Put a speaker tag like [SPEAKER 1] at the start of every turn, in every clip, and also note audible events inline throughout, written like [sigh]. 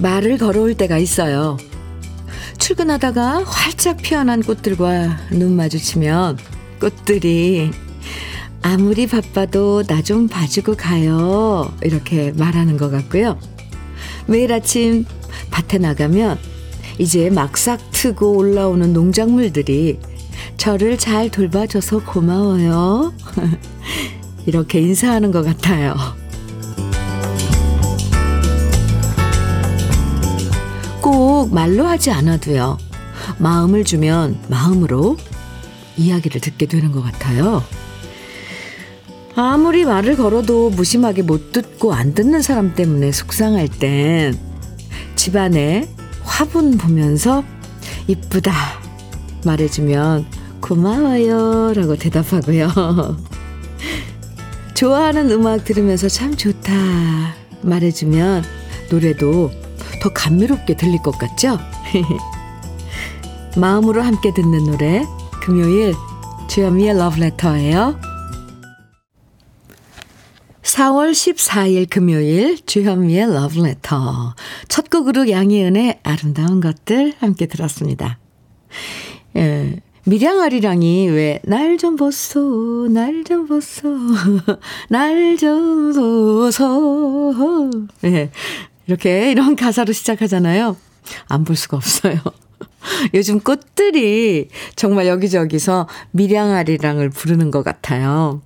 [SPEAKER 1] 말을 걸어올 때가 있어요. 출근하다가 활짝 피어난 꽃들과 눈 마주치면 꽃들이 아무리 바빠도 나 좀 봐주고 가요. 이렇게 말하는 것 같고요. 매일 아침 밭에 나가면 이제 막싹 트고 올라오는 농작물들이 저를 잘 돌봐줘서 고마워요. [laughs] 이렇게 인사하는 것 같아요. 꼭 말로 하지 않아도요. 마음을 주면 마음으로 이야기를 듣게 되는 것 같아요. 아무리 말을 걸어도 무심하게 못 듣고 안 듣는 사람 때문에 속상할 땐 집안에 화분 보면서 이쁘다 말해주면 고마워요 라고 대답하고요. [laughs] 좋아하는 음악 들으면서 참 좋다 말해주면 노래도 더 감미롭게 들릴 것 같죠? [laughs] 마음으로 함께 듣는 노래 금요일 주현미의 러브레터예요. 4월 14일 금요일 주현미의 러브레터 첫 곡으로 양희은의 아름다운 것들 함께 들었습니다. 예, 미량아리랑이 왜 날 좀 보소 날 좀 보소 [laughs] 날 좀 보소 예, 이렇게 이런 가사로 시작하잖아요. 안 볼 수가 없어요. [laughs] 요즘 꽃들이 정말 여기저기서 미량아리랑을 부르는 것 같아요.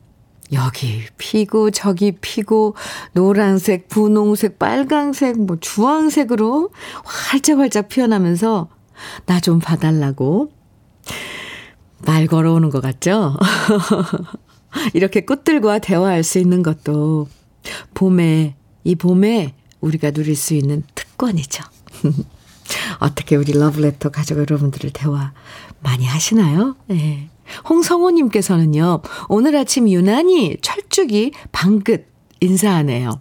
[SPEAKER 1] 여기 피고 저기 피고 노란색, 분홍색, 빨강색, 뭐 주황색으로 활짝활짝 피어나면서 나 좀 봐달라고 말 걸어오는 것 같죠? [laughs] 이렇게 꽃들과 대화할 수 있는 것도 봄에, 이 봄에 우리가 누릴 수 있는 특권이죠. [laughs] 어떻게 우리 러브레터 가족 여러분들을 대화 많이 하시나요? 네. 홍성호님께서는요, 오늘 아침 유난히 철쭉이 방긋 인사하네요.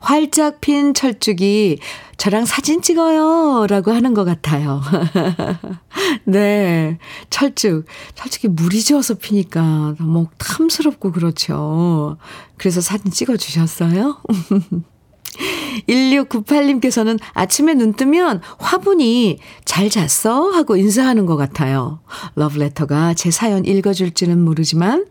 [SPEAKER 1] 활짝 핀 철쭉이 저랑 사진 찍어요. 라고 하는 것 같아요. [laughs] 네. 철쭉. 철쭉이 물이 지어서 피니까 너무 탐스럽고 그렇죠. 그래서 사진 찍어 주셨어요? [laughs] 1698님께서는 아침에 눈 뜨면 화분이 잘 잤어? 하고 인사하는 것 같아요. 러브레터가 제 사연 읽어줄지는 모르지만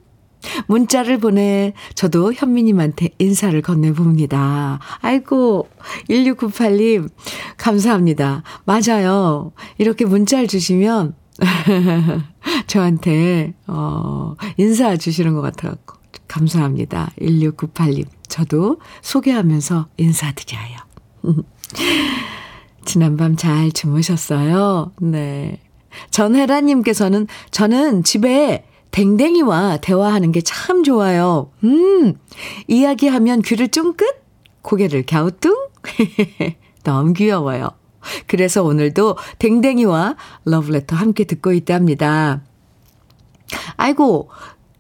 [SPEAKER 1] 문자를 보내 저도 현미님한테 인사를 건네봅니다. 아이고, 1698님, 감사합니다. 맞아요. 이렇게 문자를 주시면 [laughs] 저한테, 어, 인사 주시는 것 같아갖고. 감사합니다. 1698님. 저도 소개하면서 인사드려요. [laughs] 지난밤 잘 주무셨어요? 네. 전혜라님께서는 저는 집에 댕댕이와 대화하는 게 참 좋아요. 음, 이야기하면 귀를 쫑긋, 고개를 갸우뚱. [laughs] 너무 귀여워요. 그래서 오늘도 댕댕이와 러브레터 함께 듣고 있답니다. 아이고,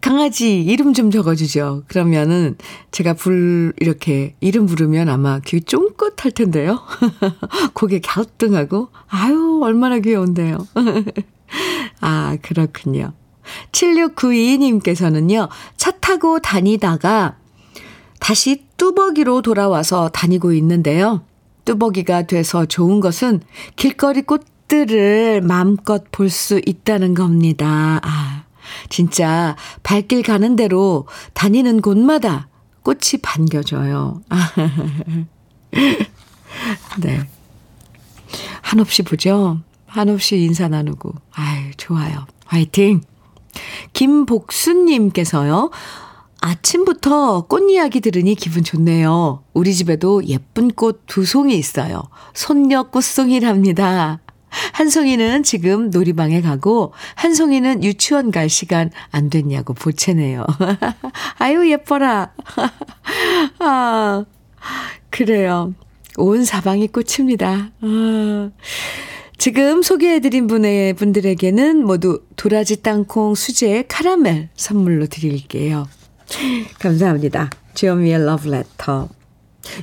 [SPEAKER 1] 강아지 이름 좀 적어주죠. 그러면은 제가 불, 이렇게 이름 부르면 아마 귀 쫑긋 할 텐데요. [laughs] 고개 갸우뚱하고, 아유, 얼마나 귀여운데요. [laughs] 아, 그렇군요. 7692님께서는요, 차 타고 다니다가 다시 뚜벅이로 돌아와서 다니고 있는데요. 뚜벅이가 돼서 좋은 것은 길거리 꽃들을 마음껏 볼 수 있다는 겁니다. 아, 진짜 발길 가는 대로 다니는 곳마다 꽃이 반겨져요. 아, [laughs] 네. 한없이 보죠? 한없이 인사 나누고. 아유, 좋아요. 화이팅! 김복수님께서요. 아침부터 꽃 이야기 들으니 기분 좋네요. 우리 집에도 예쁜 꽃 두 송이 있어요. 손녀 꽃송이랍니다. 한 송이는 지금 놀이방에 가고 한 송이는 유치원 갈 시간 안 됐냐고 보채네요. [laughs] 아유 예뻐라. [laughs] 아 그래요. 온 사방이 꽃입니다. 아. 지금 소개해드린 분의 분들에게는 모두 도라지 땅콩 수제 카라멜 선물로 드릴게요. 감사합니다. 주현미의 러브레터.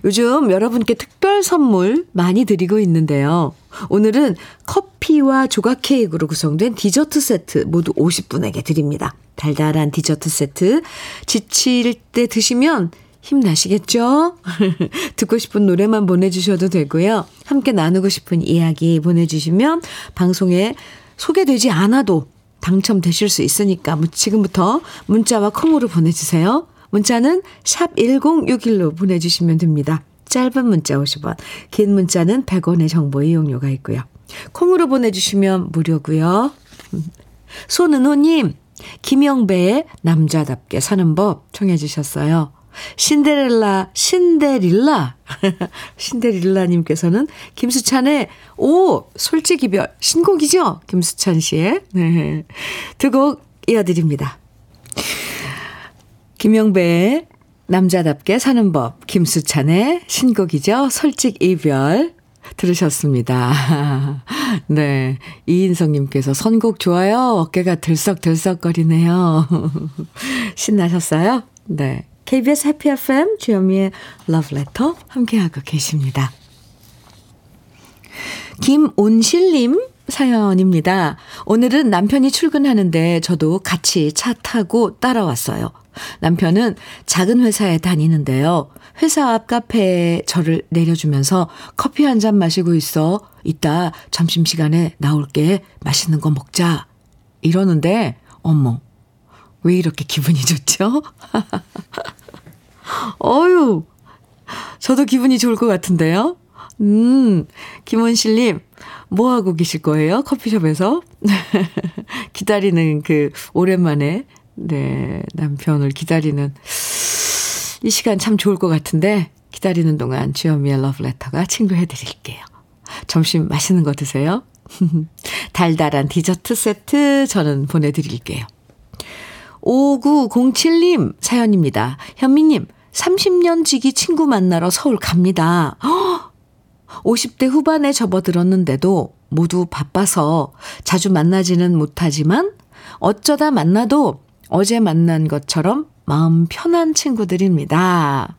[SPEAKER 1] 요즘 여러분께 특별 선물 많이 드리고 있는데요. 오늘은 커피와 조각 케이크로 구성된 디저트 세트 모두 50분에게 드립니다. 달달한 디저트 세트 지칠 때 드시면 힘나시겠죠? [laughs] 듣고 싶은 노래만 보내주셔도 되고요. 함께 나누고 싶은 이야기 보내주시면 방송에 소개되지 않아도 당첨되실 수 있으니까 지금부터 문자와 콩으로 보내주세요. 문자는 샵 1061로 보내주시면 됩니다. 짧은 문자 50원, 긴 문자는 100원의 정보 이용료가 있고요. 콩으로 보내주시면 무료고요. [laughs] 손은호님, 김영배의 남자답게 사는 법 청해 주셨어요. 신데렐라, 신데릴라. [laughs] 신데릴라님께서는 김수찬의 오, 솔직이별. 신곡이죠? 김수찬 씨의. 네. 두곡 이어드립니다. 김영배의 남자답게 사는 법. 김수찬의 신곡이죠? 솔직 이별. 들으셨습니다. [laughs] 네. 이인성님께서 선곡 좋아요. 어깨가 들썩들썩거리네요. [laughs] 신나셨어요? 네. KBS 해피 FM 주현미의 러브레터 함께하고 계십니다. 김온실님 사연입니다. 오늘은 남편이 출근하는데 저도 같이 차 타고 따라왔어요. 남편은 작은 회사에 다니는데요. 회사 앞 카페에 저를 내려주면서 커피 한 잔 마시고 있어. 이따 점심시간에 나올게. 맛있는 거 먹자. 이러는데, 어머, 왜 이렇게 기분이 좋죠? [laughs] 어유 저도 기분이 좋을 것 같은데요? 음, 김원실님, 뭐 하고 계실 거예요? 커피숍에서? [laughs] 기다리는 그, 오랜만에, 네, 남편을 기다리는 이 시간 참 좋을 것 같은데, 기다리는 동안 주현미의 러브레터가 친구해 드릴게요. 점심 맛있는 거 드세요. [laughs] 달달한 디저트 세트 저는 보내드릴게요. 5907님 사연입니다. 현미님, 30년 지기 친구 만나러 서울 갑니다. 50대 후반에 접어들었는데도 모두 바빠서 자주 만나지는 못하지만 어쩌다 만나도 어제 만난 것처럼 마음 편한 친구들입니다.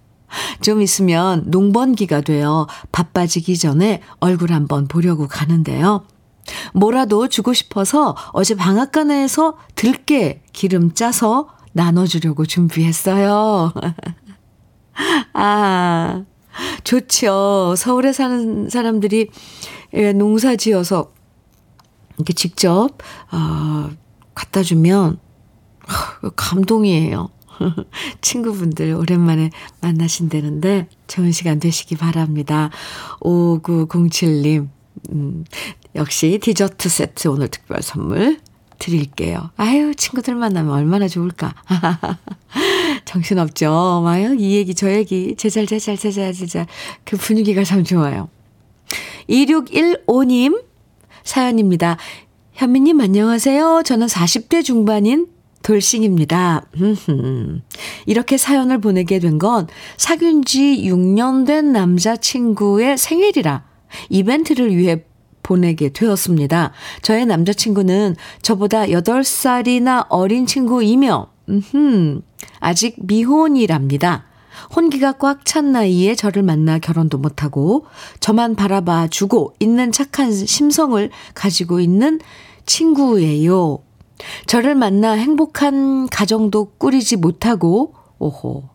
[SPEAKER 1] 좀 있으면 농번기가 되어 바빠지기 전에 얼굴 한번 보려고 가는데요. 뭐라도 주고 싶어서 어제 방앗간에서 들깨 기름 짜서 나눠주려고 준비했어요. [laughs] 아, 좋죠. 서울에 사는 사람들이 예, 농사 지어서 이렇게 직접, 어, 갖다 주면 감동이에요. [laughs] 친구분들 오랜만에 만나신다는데 좋은 시간 되시기 바랍니다. 5907님, 음, 역시 디저트 세트 오늘 특별 선물 드릴게요. 아유, 친구들 만나면 얼마나 좋을까. [laughs] 정신없죠. 아유, 이 얘기, 저 얘기, 제잘, 제잘, 제잘, 제잘. 그 분위기가 참 좋아요. 2615님 사연입니다. 현미님 안녕하세요. 저는 40대 중반인 돌싱입니다. [laughs] 이렇게 사연을 보내게 된 건 사귄 지 6년 된 남자친구의 생일이라 이벤트를 위해 보내게 되었습니다. 저의 남자친구는 저보다 8살이나 어린 친구이며, 음흠, 아직 미혼이랍니다. 혼기가 꽉 찬 나이에 저를 만나 결혼도 못하고 저만 바라봐 주고 있는 착한 심성을 가지고 있는 친구예요. 저를 만나 행복한 가정도 꾸리지 못하고, 오호.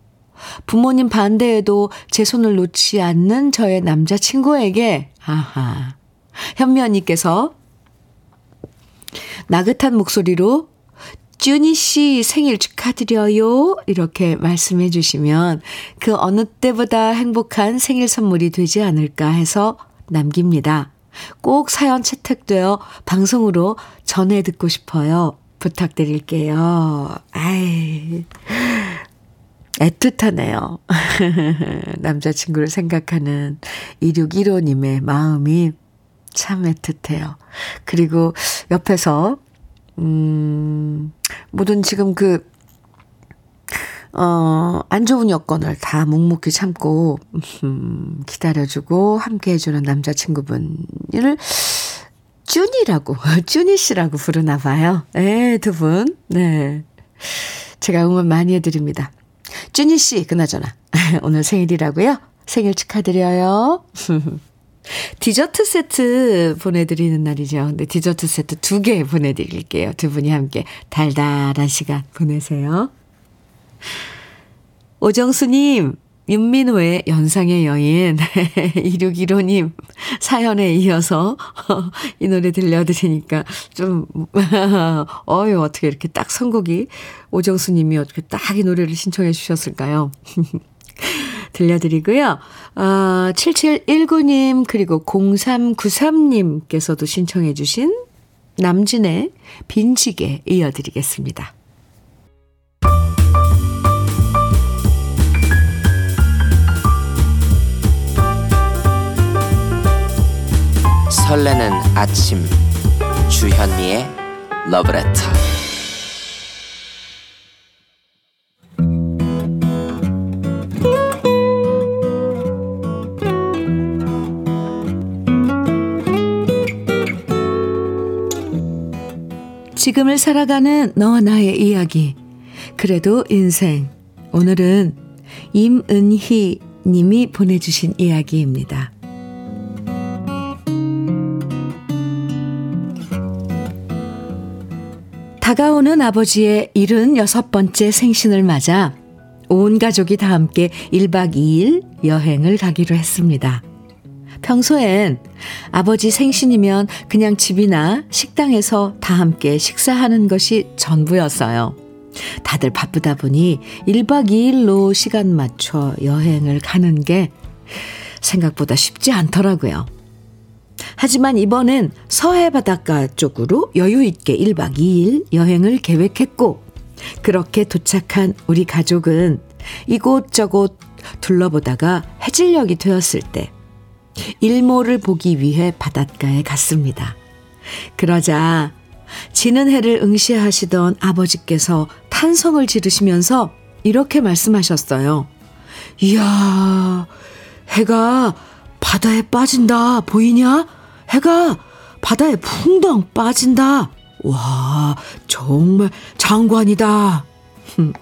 [SPEAKER 1] 부모님 반대에도 제 손을 놓지 않는 저의 남자친구에게, 아하. 현미 언니께서 나긋한 목소리로 쭈니 씨 생일 축하드려요. 이렇게 말씀해 주시면 그 어느 때보다 행복한 생일 선물이 되지 않을까 해서 남깁니다. 꼭 사연 채택되어 방송으로 전해 듣고 싶어요. 부탁드릴게요. 아이, 애틋하네요. [laughs] 남자친구를 생각하는 2615님의 마음이 참 애틋해요. 그리고 옆에서, 음, 모든 지금 그, 어, 안 좋은 여건을 다 묵묵히 참고, 음, 기다려주고 함께 해주는 남자친구분을 쭈니라고, [laughs] 쭈니 씨라고 부르나 봐요. 네, 두 분. 네. 제가 응원 많이 해드립니다. 쭈니 씨, 그나저나. [laughs] 오늘 생일이라고요? 생일 축하드려요. [laughs] 디저트 세트 보내드리는 날이죠. 근데 디저트 세트 두 개 보내드릴게요. 두 분이 함께 달달한 시간 보내세요. 오정수님, 윤민호의 연상의 여인 [laughs] 2615님 사연에 이어서 [laughs] 이 노래 들려드리니까 좀 [laughs] 어유 어떻게 이렇게 딱 선곡이 오정수 님이 어떻게 딱 이 노래를 신청해 주셨을까요? 들려드리고요. 아, 7719님 그리고 0393님께서도 신청해 주신 남진의 빈지게 이어드리겠습니다.
[SPEAKER 2] 설레는 아침 주현미의 러브레터
[SPEAKER 1] 지금을 살아가는 너와 나의 이야기 그래도 인생 오늘은 임은희 님이 보내주신 이야기입니다. 다가오는 아버지의 76번째 생신을 맞아 온 가족이 다 함께 1박 2일 여행을 가기로 했습니다. 평소엔 아버지 생신이면 그냥 집이나 식당에서 다 함께 식사하는 것이 전부였어요. 다들 바쁘다 보니 1박 2일로 시간 맞춰 여행을 가는 게 생각보다 쉽지 않더라고요. 하지만 이번엔 서해 바닷가 쪽으로 여유 있게 1박 2일 여행을 계획했고 그렇게 도착한 우리 가족은 이곳저곳 둘러보다가 해질녘이 되었을 때 일몰을 보기 위해 바닷가에 갔습니다. 그러자 지는 해를 응시하시던 아버지께서 탄성을 지르시면서 이렇게 말씀하셨어요. 이야, 해가 바다에 빠진다. 보이냐? 해가 바다에 풍덩 빠진다. 와, 정말 장관이다. [laughs]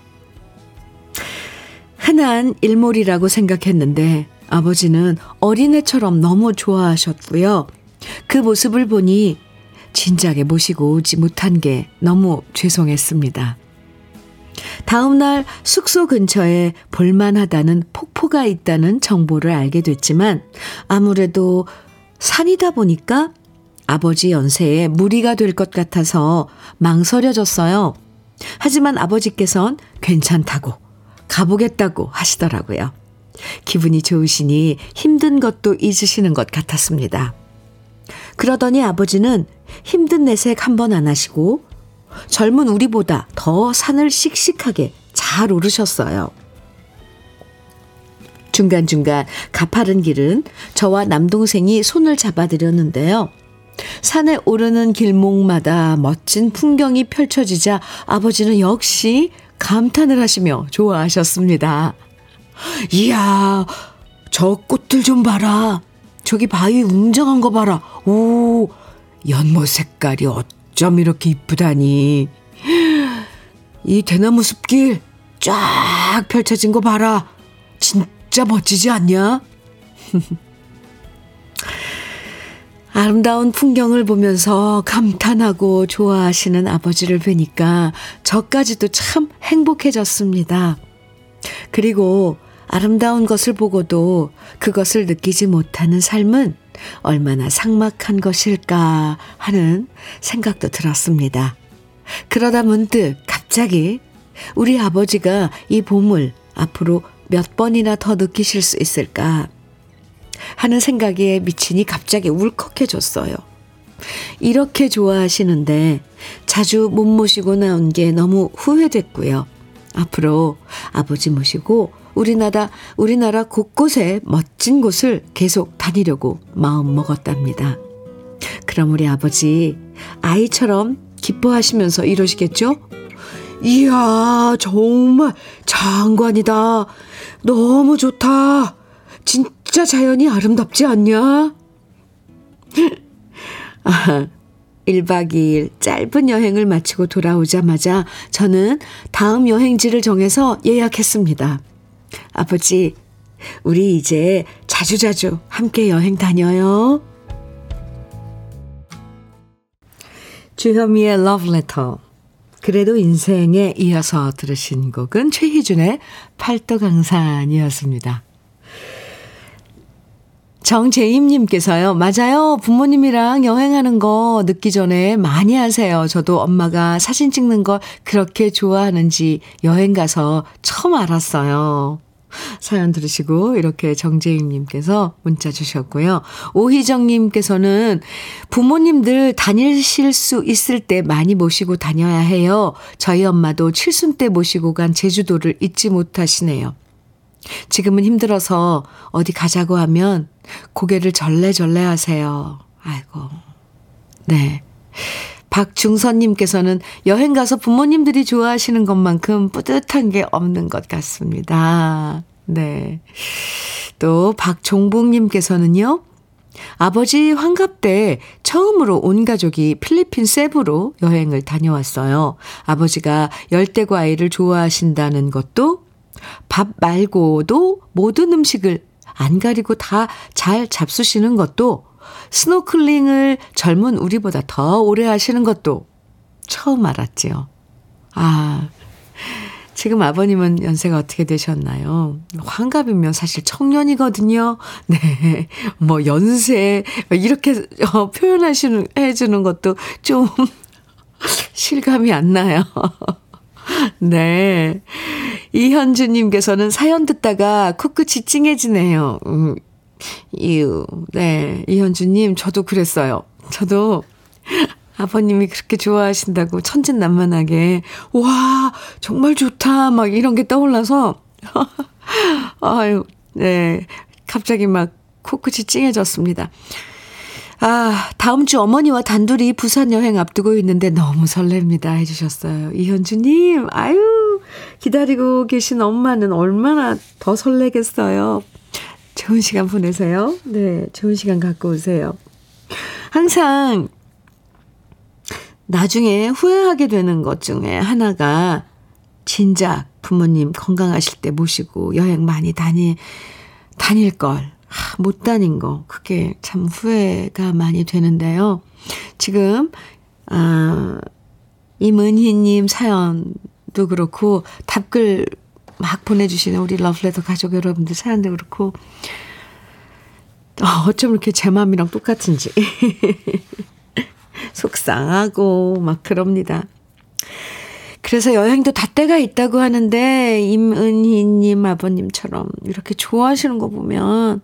[SPEAKER 1] 흔한 일몰이라고 생각했는데 아버지는 어린애처럼 너무 좋아하셨고요. 그 모습을 보니 진작에 모시고 오지 못한 게 너무 죄송했습니다. 다음 날 숙소 근처에 볼만하다는 폭포가 있다는 정보를 알게 됐지만 아무래도 산이다 보니까 아버지 연세에 무리가 될 것 같아서 망설여졌어요. 하지만 아버지께선 괜찮다고 가보겠다고 하시더라고요. 기분이 좋으시니 힘든 것도 잊으시는 것 같았습니다. 그러더니 아버지는 힘든 내색 한 번 안 하시고 젊은 우리보다 더 산을 씩씩하게 잘 오르셨어요. 중간중간 가파른 길은 저와 남동생이 손을 잡아드렸는데요. 산에 오르는 길목마다 멋진 풍경이 펼쳐지자 아버지는 역시 감탄을 하시며 좋아하셨습니다. 이야, 저 꽃들 좀 봐라. 저기 바위 웅장한 거 봐라. 오, 연못 색깔이 어쩜 이렇게 이쁘다니. 이 대나무 숲길 쫙 펼쳐진 거 봐라. 진짜 멋지지 않냐? [laughs] 아름다운 풍경을 보면서 감탄하고 좋아하시는 아버지를 뵈니까 저까지도 참 행복해졌습니다. 그리고 아름다운 것을 보고도 그것을 느끼지 못하는 삶은 얼마나 삭막한 것일까 하는 생각도 들었습니다. 그러다 문득 갑자기 우리 아버지가 이 봄을 앞으로 몇 번이나 더 느끼실 수 있을까 하는 생각에 미치니 갑자기 울컥해졌어요. 이렇게 좋아하시는데 자주 못 모시고 나온 게 너무 후회됐고요. 앞으로 아버지 모시고 우리나라, 우리나라 곳곳에 멋진 곳을 계속 다니려고 마음 먹었답니다. 그럼 우리 아버지 아이처럼 기뻐하시면서 이러시겠죠? 이야, 정말 장관이다. 너무 좋다. 진짜 자연이 아름답지 않냐? 아, 1박 2일 짧은 여행을 마치고 돌아오자마자 저는 다음 여행지를 정해서 예약했습니다. 아버지, 우리 이제 자주자주 함께 여행 다녀요. 주현미의 러브레터. 그래도 인생에 이어서 들으신 곡은 최희준의 팔도 강산이었습니다. 정재임님께서요, 맞아요. 부모님이랑 여행하는 거 늦기 전에 많이 하세요. 저도 엄마가 사진 찍는 걸 그렇게 좋아하는지 여행 가서 처음 알았어요. 사연 들으시고 이렇게 정재임님께서 문자 주셨고요. 오희정님께서는 부모님들 다니실 수 있을 때 많이 모시고 다녀야 해요. 저희 엄마도 칠순 때 모시고 간 제주도를 잊지 못하시네요. 지금은 힘들어서 어디 가자고 하면 고개를 절레절레 하세요. 아이고. 네. 박중선님께서는 여행 가서 부모님들이 좋아하시는 것만큼 뿌듯한 게 없는 것 같습니다. 네. 또 박종복님께서는요. 아버지 환갑 때 처음으로 온 가족이 필리핀 세부로 여행을 다녀왔어요. 아버지가 열대과일을 좋아하신다는 것도 밥 말고도 모든 음식을 안 가리고 다 잘 잡수시는 것도 스노클링을 젊은 우리보다 더 오래 하시는 것도 처음 알았지요. 아, 지금 아버님은 연세가 어떻게 되셨나요? 환갑이면 사실 청년이거든요. [laughs] 네. 뭐, 연세, 이렇게 어, 표현하시는, 해주는 것도 좀 [laughs] 실감이 안 나요. [laughs] 네. 이현주님께서는 사연 듣다가 코끝이 찡해지네요. 음, 이유. 네. 이현주님, 저도 그랬어요. 저도 [laughs] 아버님이 그렇게 좋아하신다고 천진난만하게, 와, 정말 좋다. 막 이런 게 떠올라서, [laughs] 아유, 네. 갑자기 막 코끝이 찡해졌습니다. 아, 다음 주 어머니와 단둘이 부산 여행 앞두고 있는데 너무 설렙니다. 해주셨어요. 이현주님, 아유, 기다리고 계신 엄마는 얼마나 더 설레겠어요. 좋은 시간 보내세요. 네, 좋은 시간 갖고 오세요. 항상 나중에 후회하게 되는 것 중에 하나가 진작 부모님 건강하실 때 모시고 여행 많이 다니, 다닐 걸. 못 다닌 거. 그게 참 후회가 많이 되는데요. 지금, 아, 임은희님 사연 도 그렇고, 답글 막 보내주시는 우리 러브레터 가족 여러분들 사연도 그렇고, 어, 어쩜 이렇게 제 마음이랑 똑같은지. [laughs] 속상하고, 막 그럽니다. 그래서 여행도 다 때가 있다고 하는데, 임은희님 아버님처럼 이렇게 좋아하시는 거 보면,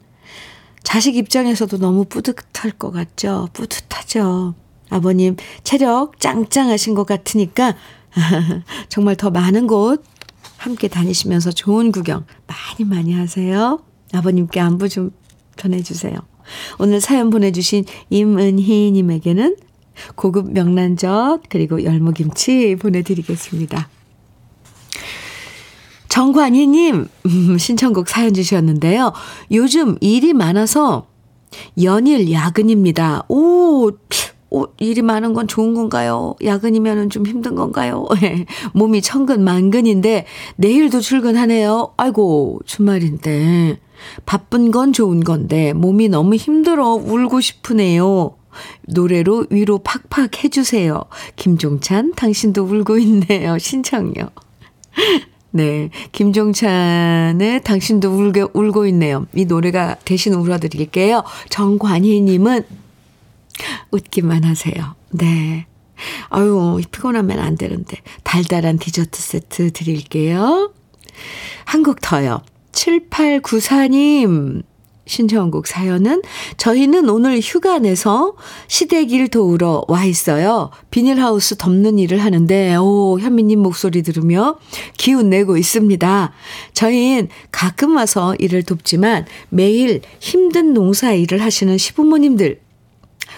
[SPEAKER 1] 자식 입장에서도 너무 뿌듯할 것 같죠? 뿌듯하죠. 아버님 체력 짱짱하신 것 같으니까 [laughs] 정말 더 많은 곳 함께 다니시면서 좋은 구경 많이 많이 하세요. 아버님께 안부 좀 전해주세요. 오늘 사연 보내주신 임은희님에게는 고급 명란젓 그리고 열무김치 보내드리겠습니다. 정관희님, 음, 신청곡 사연 주셨는데요. 요즘 일이 많아서 연일 야근입니다. 오, 오, 일이 많은 건 좋은 건가요? 야근이면 좀 힘든 건가요? [laughs] 몸이 천근 만근인데 내일도 출근하네요. 아이고, 주말인데. 바쁜 건 좋은 건데 몸이 너무 힘들어 울고 싶으네요. 노래로 위로 팍팍 해주세요. 김종찬, 당신도 울고 있네요. [laughs] 신청요. [laughs] 네. 김종찬의 당신도 울고, 울고 있네요. 이 노래가 대신 울어드릴게요. 정관희님은 웃기만 하세요. 네. 아유, 피곤하면 안 되는데. 달달한 디저트 세트 드릴게요. 한국 더요. 7894님. 신청곡 사연은 저희는 오늘 휴가 내서 시댁일 도우러 와 있어요. 비닐하우스 덮는 일을 하는데 오 현미님 목소리 들으며 기운 내고 있습니다. 저희는 가끔 와서 일을 돕지만 매일 힘든 농사 일을 하시는 시부모님들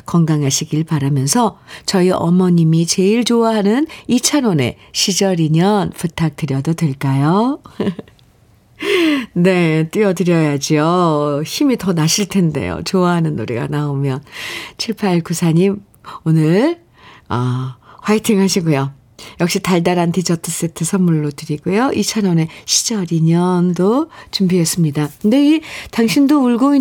[SPEAKER 1] 건강하시길 바라면서 저희 어머님이 제일 좋아하는 이찬원의 시절 인연 부탁드려도 될까요? [laughs] 네, 띄워드려야죠. 힘이 더 나실 텐데요. 좋아하는 노래가 나오면. 7894님, 오늘, 어, 화이팅 하시고요. 역시 달달한 디저트 세트 선물로 드리고요. 2,000원의 시절 인연도 준비했습니다. 근데 이 당신도 울고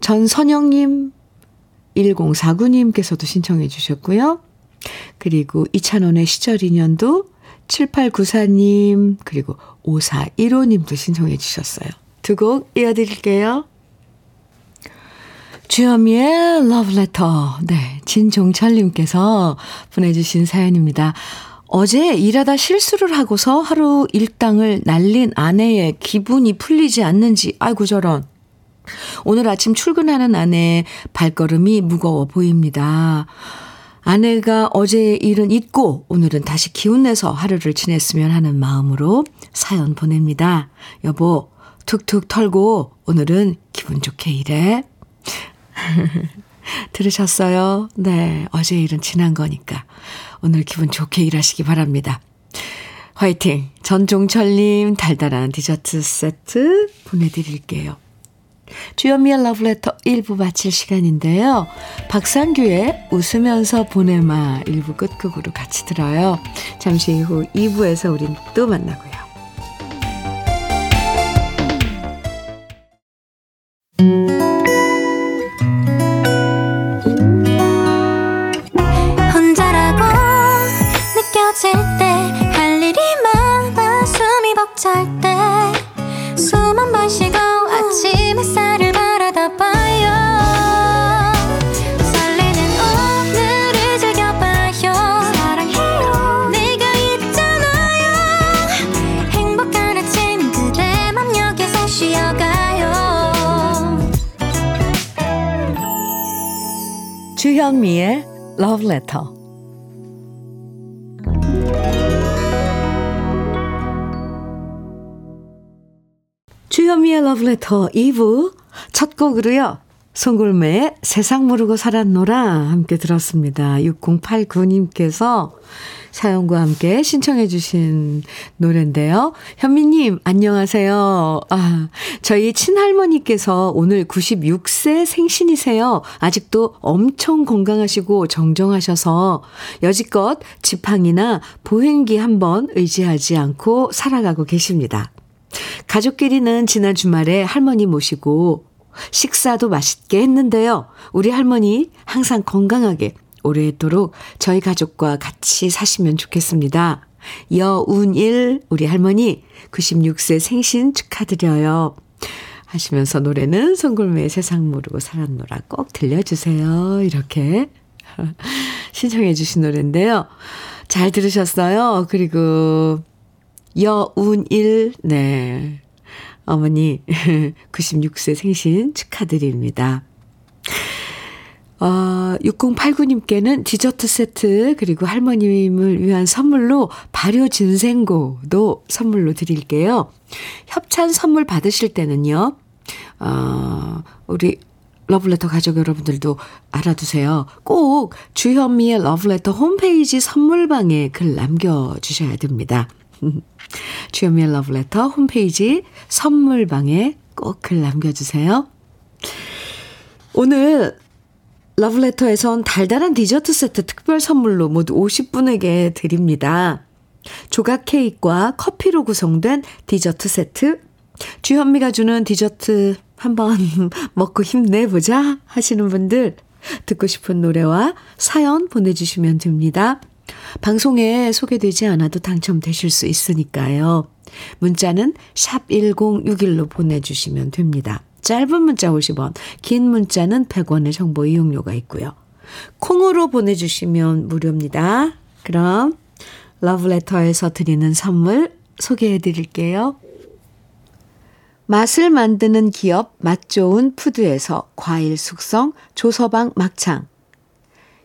[SPEAKER 1] 1049님께서도 신청해 주셨고요. 그리고 이찬원의 시절 인연도 7894님, 그리고 5415님도 신청해 주셨어요. 두 곡 이어드릴게요. 주현미의 러브레터. 네, 진종철님께서 보내주신 사연입니다. 어제 일하다 실수를 하고서 하루 일당을 날린 아내의 기분이 풀리지 않는지, 아이고 저런. 오늘 아침 출근하는 아내의 발걸음이 무거워 보입니다. 아내가 어제의 일은 잊고 오늘은 다시 기운내서 하루를 지냈으면 하는 마음으로 사연 보냅니다. 여보, 툭툭 털고 오늘은 기분 좋게 일해. [laughs] 들으셨어요? 네, 어제 일은 지난 거니까 오늘 기분 좋게 일하시기 바랍니다. 화이팅! 전종철님 달달한 디저트 세트 보내드릴게요. 주연미의 러브레터 1부 마칠 시간인데요. 박상규의 웃으면서 보내마 1부 끝곡으로 같이 들어요. 잠시 후 2부에서 우린 또 만나고요. Love Letter. 주현미의 Love Letter 2부 첫 곡으로요. 송골매의 세상 모르고 살았노라 함께 들었습니다. 6089님께서 사연과 함께 신청해 주신 노래인데요. 현미님, 안녕하세요. 아, 저희 친할머니께서 오늘 96세 생신이세요. 아직도 엄청 건강하시고 정정하셔서 여지껏 지팡이나 보행기 한번 의지하지 않고 살아가고 계십니다. 가족끼리는 지난 주말에 할머니 모시고 식사도 맛있게 했는데요. 우리 할머니 항상 건강하게 오래도록 저희 가족과 같이 사시면 좋겠습니다. 여운일 우리 할머니 96세 생신 축하드려요. 하시면서 노래는 송골매의 세상 모르고 살았노라 꼭 들려주세요. 이렇게 [laughs] 신청해 주신 노래인데요. 잘 들으셨어요? 그리고 여운일 네. 어머니 [laughs] 96세 생신 축하드립니다. 어, 6089님께는 디저트 세트, 그리고 할머님을 위한 선물로 발효 진생고도 선물로 드릴게요. 협찬 선물 받으실 때는요, 어, 우리 러브레터 가족 여러분들도 알아두세요. 꼭 주현미의 러브레터 홈페이지 선물방에 글 남겨주셔야 됩니다. [laughs] 주현미의 러브레터 홈페이지 선물방에 꼭 글 남겨주세요. 오늘 러브레터에선 달달한 디저트 세트 특별 선물로 모두 50분에게 드립니다. 조각 케이크와 커피로 구성된 디저트 세트. 주현미가 주는 디저트 한번 [laughs] 먹고 힘내보자 하시는 분들 듣고 싶은 노래와 사연 보내주시면 됩니다. 방송에 소개되지 않아도 당첨되실 수 있으니까요. 문자는 샵 1061로 보내주시면 됩니다. 짧은 문자 50원, 긴 문자는 100원의 정보 이용료가 있고요. 콩으로 보내주시면 무료입니다. 그럼 러브레터에서 드리는 선물 소개해 드릴게요. 맛을 만드는 기업 맛 좋은 푸드에서 과일 숙성 조서방 막창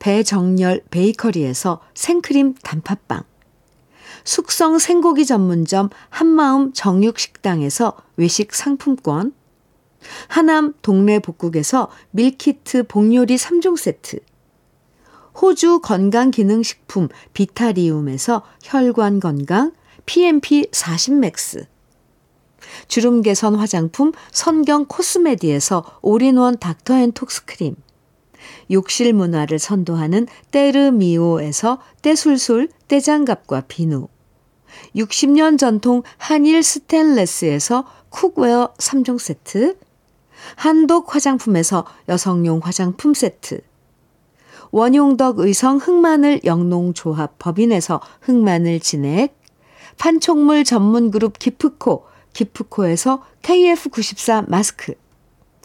[SPEAKER 1] 배정열 베이커리에서 생크림 단팥빵. 숙성 생고기 전문점 한마음 정육식당에서 외식 상품권, 하남 동네 복국에서 밀키트 복요리 3종 세트, 호주 건강기능식품 비타리움에서 혈관 건강 PMP 40 맥스. 주름 개선 화장품 선경 코스메디에서 올인원 닥터앤톡스크림 욕실 문화를 선도하는 때르미오에서 때술술 때장갑과 비누. 60년 전통 한일 스텐레스에서 쿡웨어 3종 세트. 한독 화장품에서 여성용 화장품 세트. 원용덕 의성 흑마늘 영농조합 법인에서 흑마늘 진액. 판촉물 전문 그룹 기프코 기프코에서 KF94 마스크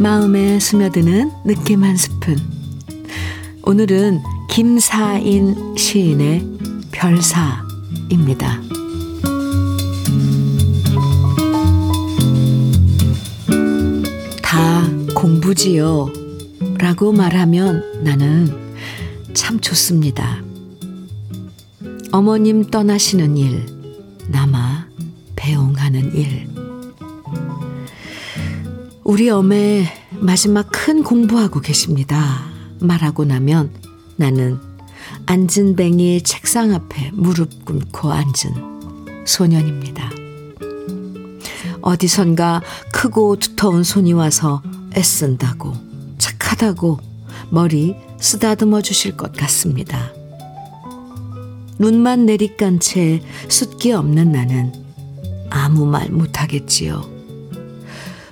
[SPEAKER 1] 마음에 스며드는 느낌 한 스푼. 오늘은 김사인 시인의 별사입니다. 다 공부지요. 라고 말하면 나는 참 좋습니다. 어머님 떠나시는 일, 남아 배웅하는 일. 우리 어메 마지막 큰 공부하고 계십니다. 말하고 나면 나는 앉은 뱅이 책상 앞에 무릎 꿇고 앉은 소년입니다. 어디선가 크고 두터운 손이 와서 애쓴다고 착하다고 머리 쓰다듬어 주실 것 같습니다. 눈만 내리깐 채 숫기 없는 나는 아무 말 못하겠지요.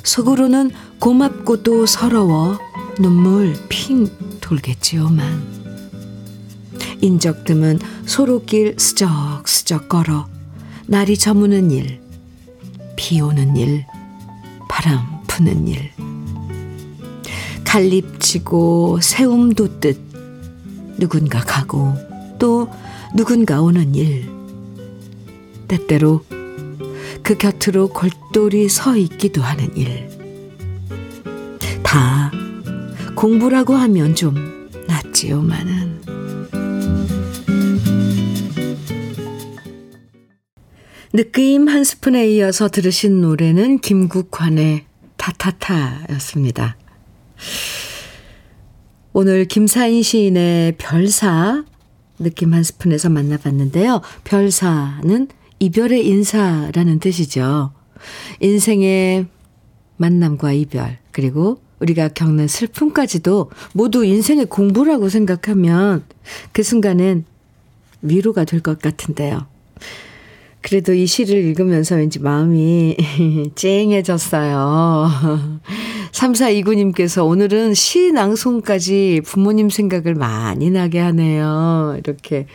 [SPEAKER 1] 속으로는 고맙고도 서러워 눈물 핑 돌겠지요만. 인적 드문 소로길 스적스적 걸어 날이 저무는 일, 비 오는 일, 바람 부는 일. 갈립치고 세움 돋듯 누군가 가고 또 누군가 오는 일. 때때로 그 곁으로 골똘히 서 있기도 하는 일. 다 공부라고 하면 좀 낫지요만은. 느낌 한 스푼에 이어서 들으신 노래는 김국환의 타타타였습니다. 오늘 김사인 시인의 별사 느낌 한 스푼에서 만나봤는데요. 별사는 이별의 인사라는 뜻이죠. 인생의 만남과 이별, 그리고 우리가 겪는 슬픔까지도 모두 인생의 공부라고 생각하면 그 순간엔 위로가 될 것 같은데요. 그래도 이 시를 읽으면서 왠지 마음이 [laughs] 쨍해졌어요. 3429님께서 오늘은 시 낭송까지 부모님 생각을 많이 나게 하네요. 이렇게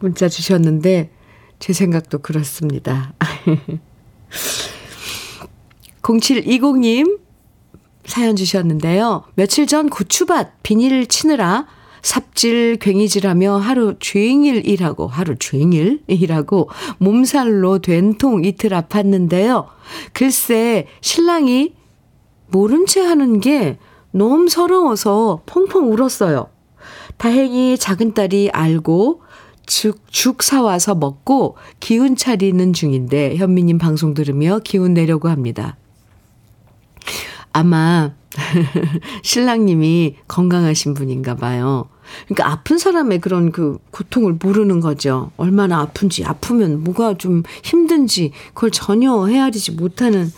[SPEAKER 1] 문자 주셨는데, 제 생각도 그렇습니다. [laughs] 0720님 사연 주셨는데요. 며칠 전 고추밭 비닐 치느라 삽질 괭이질하며 하루 종일 일하고 하루 종일 일하고 몸살로 된통 이틀 아팠는데요. 글쎄 신랑이 모른 채 하는 게 너무 서러워서 펑펑 울었어요. 다행히 작은 딸이 알고 죽, 죽 사와서 먹고 기운 차리는 중인데 현미님 방송 들으며 기운 내려고 합니다. 아마 [laughs] 신랑님이 건강하신 분인가 봐요. 그러니까 아픈 사람의 그런 그 고통을 모르는 거죠. 얼마나 아픈지, 아프면 뭐가 좀 힘든지 그걸 전혀 헤아리지 못하는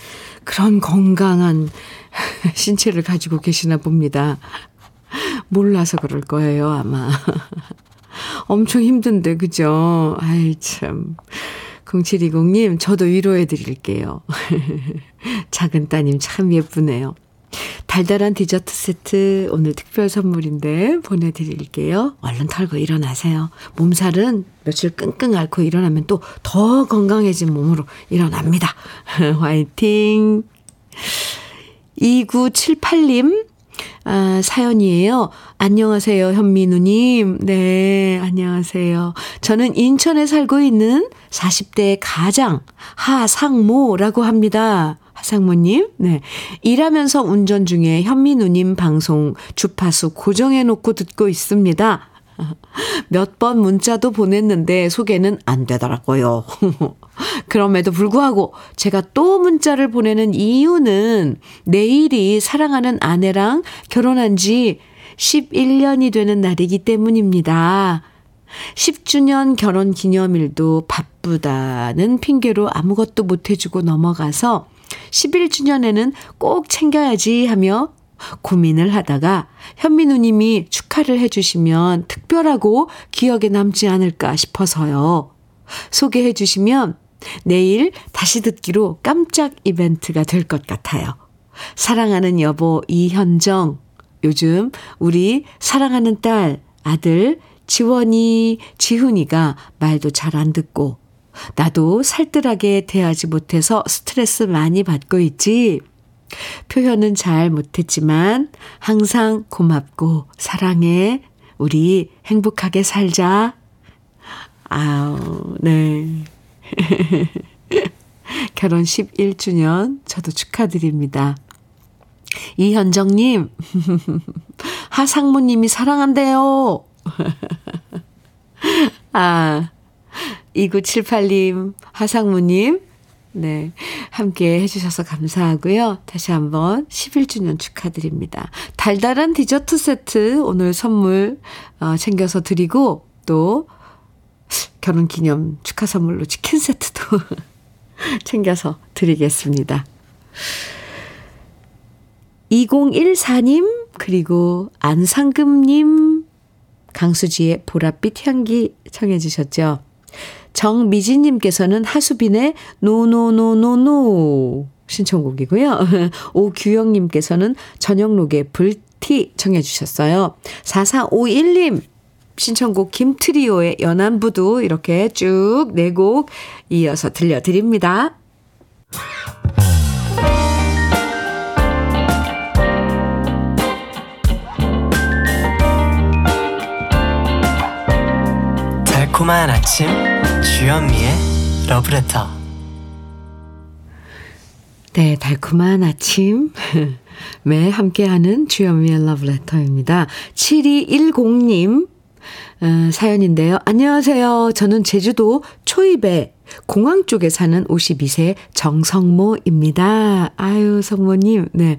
[SPEAKER 1] 그런 건강한 [laughs] 신체를 가지고 계시나 봅니다. 몰라서 그럴 거예요, 아마. [laughs] 엄청 힘든데, 그죠? 아이, 참. 0720님, 저도 위로해 드릴게요. [laughs] 작은 따님 참 예쁘네요. 달달한 디저트 세트 오늘 특별 선물인데 보내드릴게요. 얼른 털고 일어나세요. 몸살은 며칠 끙끙 앓고 일어나면 또 더 건강해진 몸으로 일어납니다. [laughs] 화이팅! 2978님, 아, 사연이에요. 안녕하세요, 현민우님. 네, 안녕하세요. 저는 인천에 살고 있는 40대 가장 하상모라고 합니다. 하상모님, 네. 일하면서 운전 중에 현민우님 방송 주파수 고정해놓고 듣고 있습니다. [laughs] 몇 번 문자도 보냈는데 소개는 안 되더라고요. [laughs] 그럼에도 불구하고 제가 또 문자를 보내는 이유는 내일이 사랑하는 아내랑 결혼한 지 11년이 되는 날이기 때문입니다. 10주년 결혼 기념일도 바쁘다는 핑계로 아무것도 못해주고 넘어가서 11주년에는 꼭 챙겨야지 하며 고민을 하다가 현민우님이 축하를 해주시면 특별하고 기억에 남지 않을까 싶어서요. 소개해 주시면 내일 다시 듣기로 깜짝 이벤트가 될 것 같아요. 사랑하는 여보 이현정, 요즘 우리 사랑하는 딸, 아들 지원이, 지훈이가 말도 잘 안 듣고 나도 살뜰하게 대하지 못해서 스트레스 많이 받고 있지. 표현은 잘 못했지만 항상 고맙고 사랑해. 우리 행복하게 살자. 아우, 네. [laughs] 결혼 11주년 저도 축하드립니다. 이현정님, [laughs] 하상무님이 사랑한대요. [laughs] 아, 2978님, 하상무님, 네. 함께 해주셔서 감사하고요. 다시 한번 11주년 축하드립니다. 달달한 디저트 세트 오늘 선물 어, 챙겨서 드리고 또 결혼 기념 축하 선물로 치킨 세트도 [laughs] 챙겨서 드리겠습니다. 2014님, 그리고 안상금님, 강수지의 보랏빛 향기 청해주셨죠. 정미진님께서는 하수빈의 노노노노노 신청곡이고요. [laughs] 오규영님께서는 전영록의 불티 청해주셨어요. 4451님 신청곡 김트리오의 연안부두 이렇게 쭉 네 곡 이어서 들려드립니다.
[SPEAKER 2] 달콤한 아침 주현미의 러브레터
[SPEAKER 1] 네, 달콤한 아침. 매 [laughs] 함께하는 주현미의 러브레터입니다. 7210님 어, 사연인데요. 안녕하세요. 저는 제주도 초입에 공항 쪽에 사는 52세 정성모입니다. 아유, 성모님. 네.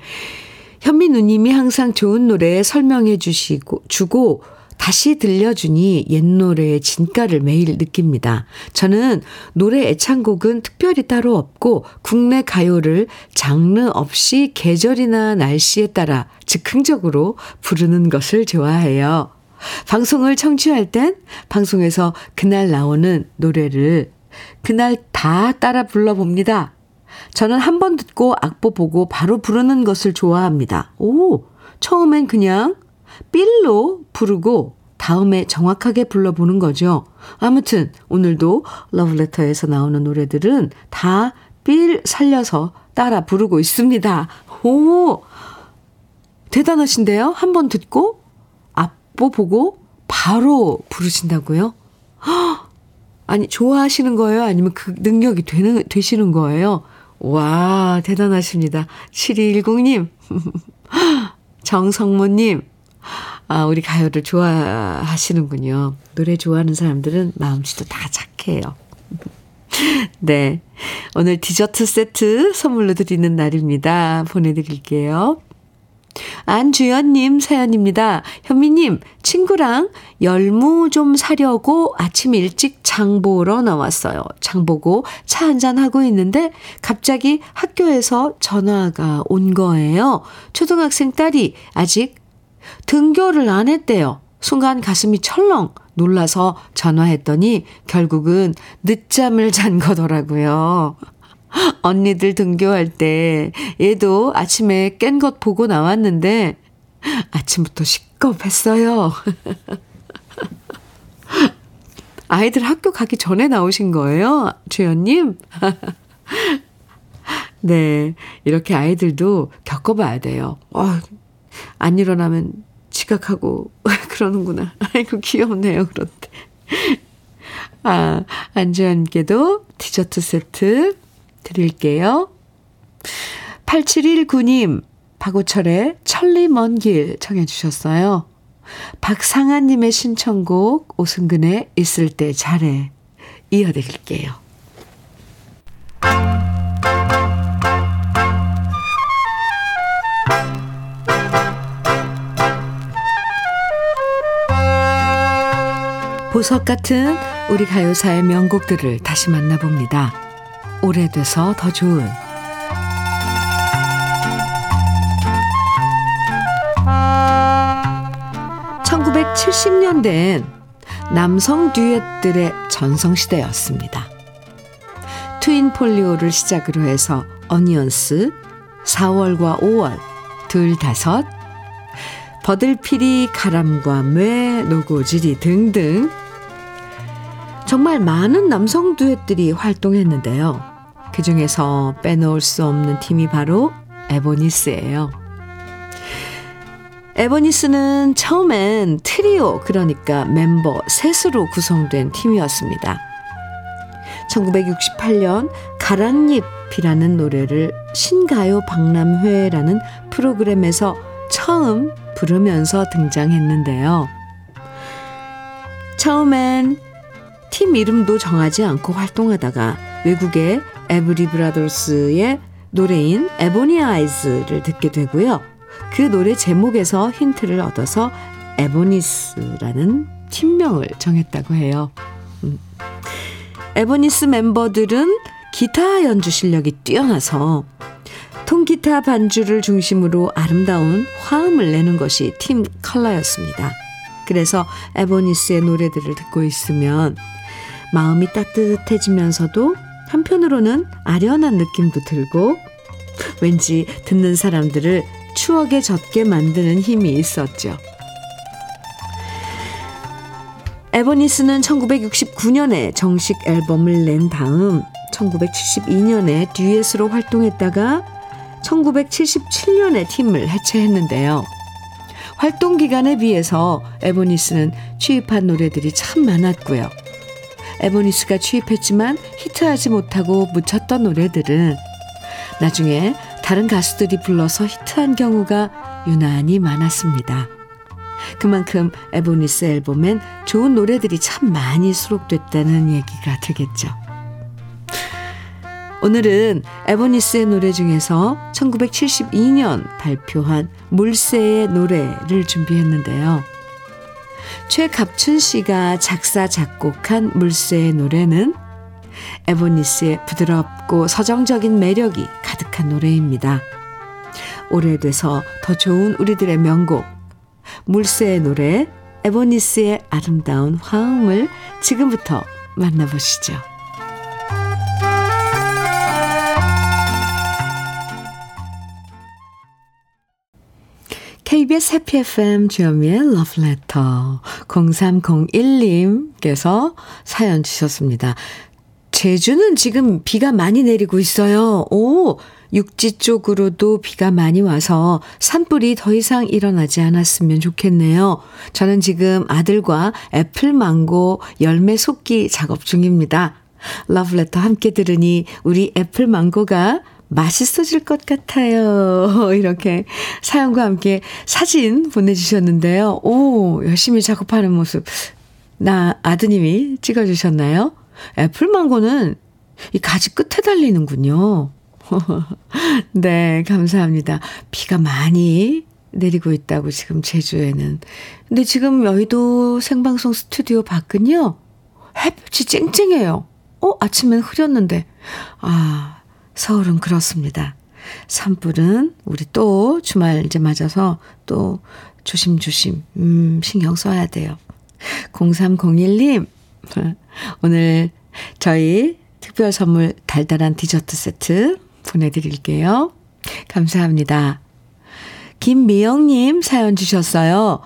[SPEAKER 1] 현미 누님이 항상 좋은 노래 설명해 주시고, 주고, 다시 들려주니 옛 노래의 진가를 매일 느낍니다. 저는 노래 애창곡은 특별히 따로 없고 국내 가요를 장르 없이 계절이나 날씨에 따라 즉흥적으로 부르는 것을 좋아해요. 방송을 청취할 땐 방송에서 그날 나오는 노래를 그날 다 따라 불러봅니다. 저는 한 번 듣고 악보 보고 바로 부르는 것을 좋아합니다. 오, 처음엔 그냥 삘로 부르고 다음에 정확하게 불러보는 거죠. 아무튼 오늘도 러브레터에서 나오는 노래들은 다삘 살려서 따라 부르고 있습니다. 오, 대단하신데요? 한 번 듣고 악보 보고 바로 부르신다고요? 아니, 좋아하시는 거예요? 아니면 그 능력이 되는, 되시는 거예요? 와, 대단하십니다. 7210님, [laughs] 정성모 님, 아, 우리 가요를 좋아하시는군요. 노래 좋아하는 사람들은 마음씨도 다 착해요. [laughs] 네. 오늘 디저트 세트 선물로 드리는 날입니다. 보내드릴게요. 안주연님 사연입니다. 현미님, 친구랑 열무 좀 사려고 아침 일찍 장 보러 나왔어요. 장 보고 차 한잔 하고 있는데 갑자기 학교에서 전화가 온 거예요. 초등학생 딸이 아직 등교를 안 했대요. 순간 가슴이 철렁 놀라서 전화했더니 결국은 늦잠을 잔 거더라고요. 언니들 등교할 때 얘도 아침에 깬 것 보고 나왔는데 아침부터 시겁했어요. [laughs] 아이들 학교 가기 전에 나오신 거예요? 주연님? [laughs] 네. 이렇게 아이들도 격 겪어봐야 돼요. 어, 안 일어나면 지각하고 [laughs] 그러는구나. [laughs] 아이고 귀엽네요. 그런데. 아, 안주현께도 디저트 세트 드릴게요. 8719님, 박우철의 천리 먼 길 청해 주셨어요. 박상아님의 신청곡 오승근의 있을 때 잘해 이어드릴게요. 보석 같은 우리 가요사의 명곡들을 다시 만나봅니다. 오래돼서 더 좋은 1970년대엔 남성 듀엣들의 전성시대였습니다. 트윈 폴리오를 시작으로 해서 어니언스, 4월과 5월, 둘 다섯, 버들피리 가람과 매, 노고지리 등등 정말 많은 남성 듀엣들이 활동했는데요. 그 중에서 빼놓을 수 없는 팀이 바로 에보니스예요. 에보니스는 처음엔 트리오, 그러니까 멤버 셋으로 구성된 팀이었습니다. 1968년 가랑잎이라는 노래를 신가요 박람회라는 프로그램에서 처음 부르면서 등장했는데요. 처음엔 팀 이름도 정하지 않고 활동하다가 외국의 에브리 브라더스의 노래인 에보니 아이즈를 듣게 되고요. 그 노래 제목에서 힌트를 얻어서 에보니스라는 팀명을 정했다고 해요. 음. 에보니스 멤버들은 기타 연주 실력이 뛰어나서 통기타 반주를 중심으로 아름다운 화음을 내는 것이 팀 컬러였습니다. 그래서 에보니스의 노래들을 듣고 있으면 마음이 따뜻해지면서도 한편으로는 아련한 느낌도 들고 왠지 듣는 사람들을 추억에 젖게 만드는 힘이 있었죠. 에버니스는 1969년에 정식 앨범을 낸 다음 1972년에 듀엣으로 활동했다가 1977년에 팀을 해체했는데요. 활동 기간에 비해서 에보니스는 취입한 노래들이 참 많았고요. 에보니스가 취입했지만 히트하지 못하고 묻혔던 노래들은 나중에 다른 가수들이 불러서 히트한 경우가 유난히 많았습니다. 그만큼 에보니스 앨범엔 좋은 노래들이 참 많이 수록됐다는 얘기가 되겠죠. 오늘은 에보니스의 노래 중에서 1972년 발표한 물새의 노래를 준비했는데요. 최갑춘 씨가 작사, 작곡한 물새의 노래는 에보니스의 부드럽고 서정적인 매력이 가득한 노래입니다. 오래돼서 더 좋은 우리들의 명곡 물새의 노래 에보니스의 아름다운 화음을 지금부터 만나보시죠. KBS 해피 FM 주현미의 러브레터 0301님께서 사연 주셨습니다. 제주는 지금 비가 많이 내리고 있어요. 오, 육지 쪽으로도 비가 많이 와서 산불이 더 이상 일어나지 않았으면 좋겠네요. 저는 지금 아들과 애플 망고 열매 솎기 작업 중입니다. 러브레터 함께 들으니 우리 애플 망고가 맛있어질 것 같아요. [laughs] 이렇게 사연과 함께 사진 보내주셨는데요. 오, 열심히 작업하는 모습. 나 아드님이 찍어주셨나요? 애플망고는 이 가지 끝에 달리는군요. [laughs] 네, 감사합니다. 비가 많이 내리고 있다고 지금 제주에는. 근데 지금 여의도 생방송 스튜디오 밖은요, 햇볕이 쨍쨍해요. 어, 아침엔 흐렸는데. 아, 서울은 그렇습니다. 산불은 우리 또 주말 이제 맞아서 또 조심조심, 음, 신경 써야 돼요. 0301님, [laughs] 오늘 저희 특별 선물 달달한 디저트 세트 보내드릴게요. 감사합니다. 김미영님 사연 주셨어요.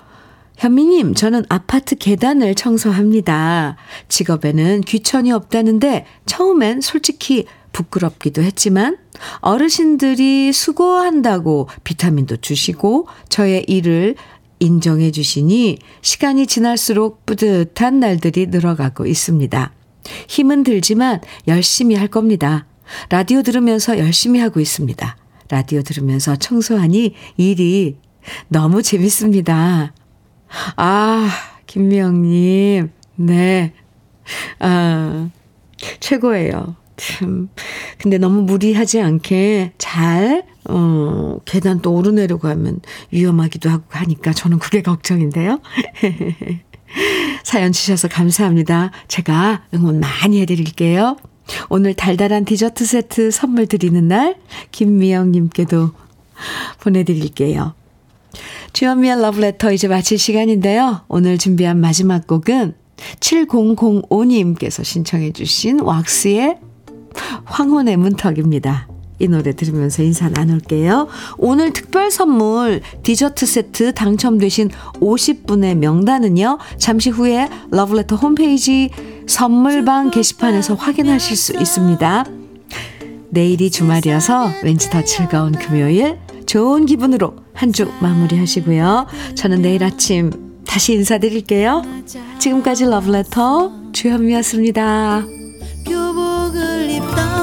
[SPEAKER 1] 현미님, 저는 아파트 계단을 청소합니다. 직업에는 귀천이 없다는데 처음엔 솔직히 부끄럽기도 했지만 어르신들이 수고한다고 비타민도 주시고 저의 일을 인정해 주시니 시간이 지날수록 뿌듯한 날들이 늘어가고 있습니다. 힘은 들지만 열심히 할 겁니다. 라디오 들으면서 열심히 하고 있습니다. 라디오 들으면서 청소하니 일이 너무 재밌습니다. 아, 김미영님, 네. 아, 최고예요. 참. 근데 너무 무리하지 않게 잘, 어, 계단 또 오르내려고 하면 위험하기도 하고 하니까 저는 그게 걱정인데요. [laughs] 사연 주셔서 감사합니다. 제가 응원 많이 해드릴게요. 오늘 달달한 디저트 세트 선물 드리는 날, 김미영님께도 보내드릴게요. 주현미의 러브레터 이제 마칠 시간인데요. 오늘 준비한 마지막 곡은 7005님께서 신청해 주신 왁스의 황혼의 문턱입니다. 이 노래 들으면서 인사 나눌게요. 오늘 특별 선물 디저트 세트 당첨되신 50분의 명단은요. 잠시 후에 러브레터 홈페이지 선물방 게시판에서 확인하실 수 있습니다. 내일이 주말이어서 왠지 더 즐거운 금요일 좋은 기분으로 한 주 마무리 하시고요. 저는 내일 아침 다시 인사드릴게요. 지금까지 러브레터 주현미였습니다. 你不